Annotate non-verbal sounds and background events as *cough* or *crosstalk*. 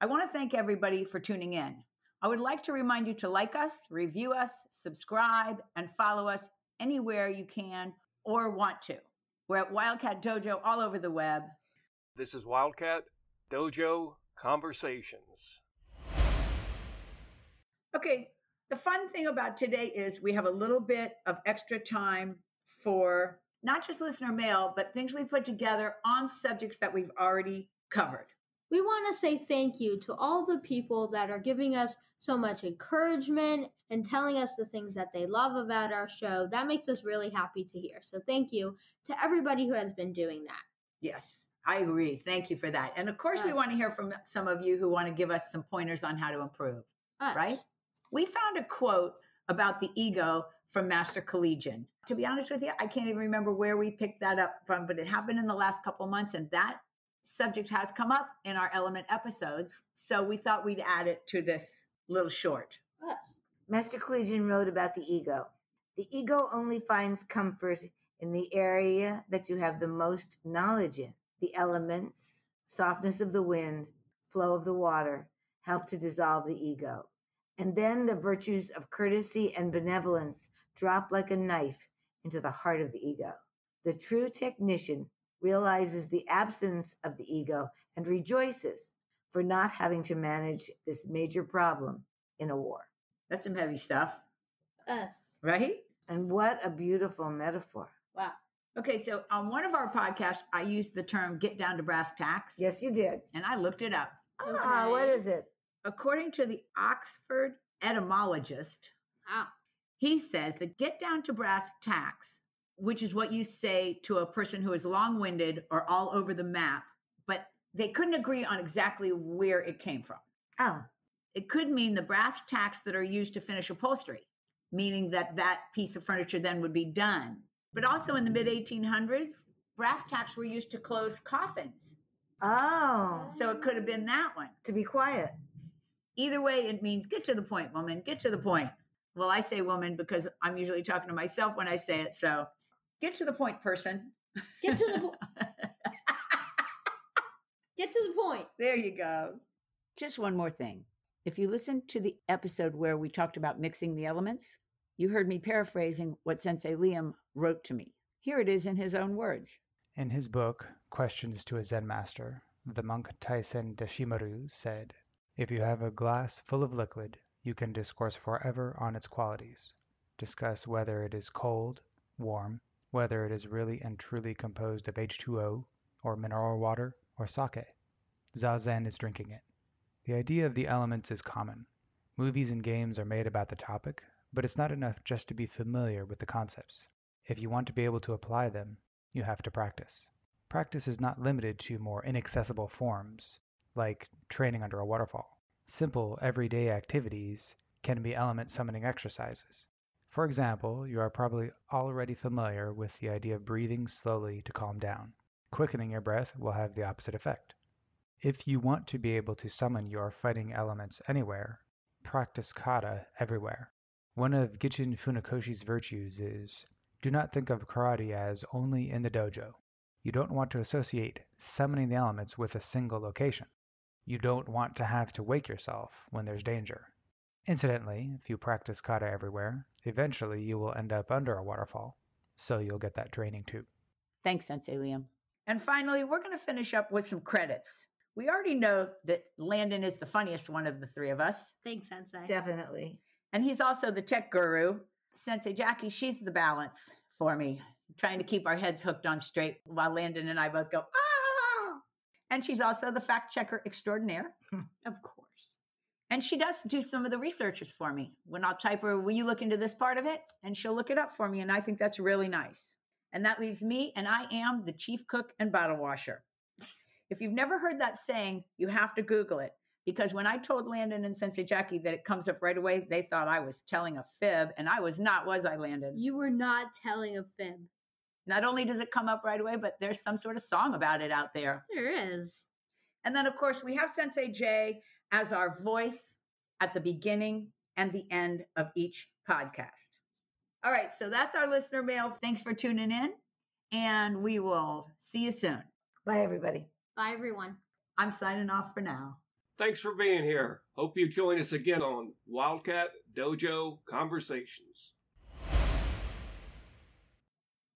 I want to thank everybody for tuning in. I would like to remind you to like us, review us, subscribe, and follow us anywhere you can or want to. We're at Wildcat Dojo all over the web. This is Wildcat Dojo Conversations. Okay, the fun thing about today is we have a little bit of extra time for not just listener mail, but things we've put together on subjects that we've already covered. We want to say thank you to all the people that are giving us so much encouragement and telling us the things that they love about our show. That makes us really happy to hear. So, thank you to everybody who has been doing that. Yes, I agree. Thank you for that. And of course, we want to hear from some of you who want to give us some pointers on how to improve, Us. right? We found a quote about the ego from Master Collegian. To be honest with you, I can't even remember where we picked that up from, but it happened in the last couple months, and that subject has come up in our element episodes. So we thought we'd add it to this little short. Us. Master Collegian wrote about the ego. The ego only finds comfort in the area that you have the most knowledge in. The elements, softness of the wind, flow of the water help to dissolve the ego. And then the virtues of courtesy and benevolence drop like a knife into the heart of the ego. The true technician realizes the absence of the ego and rejoices for not having to manage this major problem in a war. That's some heavy stuff, Us. right? And what a beautiful metaphor. Wow. Okay, so on one of our podcasts, I used the term get down to brass tacks. Yes, you did. And I looked it up. Ah, what is it? According to the Oxford etymologist, Wow. he says that get down to brass tacks, which is what you say to a person who is long winded or all over the map, but they couldn't agree on exactly where it came from. Oh, It could mean the brass tacks that are used to finish upholstery, meaning that that piece of furniture then would be done. But also in the mid 1800s, brass tacks were used to close coffins. oh, So it could have been that one. to be quiet. Either way, it means get to the point, woman, get to the point. Well, I say woman because I'm usually talking to myself when I say it. So get to the point, person. Get to the po- *laughs* Get to the point. There you go. Just one more thing. If you listened to the episode where we talked about mixing the elements, you heard me paraphrasing what Sensei Liam wrote to me. Here it is in his own words. In his book, Questions to a Zen Master, the monk Taisen Deshimaru said, If you have a glass full of liquid, you can discourse forever on its qualities. Discuss whether it is cold, warm, whether it is really and truly composed of H2O, or mineral water, or sake. Zazen is drinking it. The idea of the elements is common. Movies and games are made about the topic, but it's not enough just to be familiar with the concepts. If you want to be able to apply them, you have to practice. Practice is not limited to more inaccessible forms, like training under a waterfall. Simple, everyday activities can be element summoning exercises. For example, you are probably already familiar with the idea of breathing slowly to calm down. Quickening your breath will have the opposite effect. If you want to be able to summon your fighting elements anywhere, practice kata everywhere. One of Gichin Funakoshi's virtues is do not think of karate as only in the dojo. You don't want to associate summoning the elements with a single location. You don't want to have to wake yourself when there's danger. Incidentally, if you practice kata everywhere, eventually you will end up under a waterfall, so you'll get that draining too. Thanks, Sensei Liam. And finally, we're going to finish up with some credits. We already know that Landon is the funniest one of the three of us, Thanks, Sensei. Definitely. and he's also the tech guru. Sensei Jackie, she's the balance for me, trying to keep our heads hooked on straight while Landon and I both go, ah! And she's also the fact checker extraordinaire. *laughs* Of course. And she does do some of the researches for me. When I'll type her, will you look into this part of it? And she'll look it up for me. And I think that's really nice. And that leaves me, and I am the chief cook and bottle washer. If you've never heard that saying, you have to Google it. Because when I told Landon and Sensei Jackie that it comes up right away, they thought I was telling a fib. And I was not, was I, Landon? You were not telling a fib. Not only does it come up right away, but there's some sort of song about it out there. There is. And then, of course, we have Sensei Jay as our voice at the beginning and the end of each podcast. All right, so that's our listener mail. Thanks for tuning in, and we will see you soon. Bye, everybody. Bye, everyone. I'm signing off for now. Thanks for being here. Hope you join us again on Wildcat Dojo Conversations.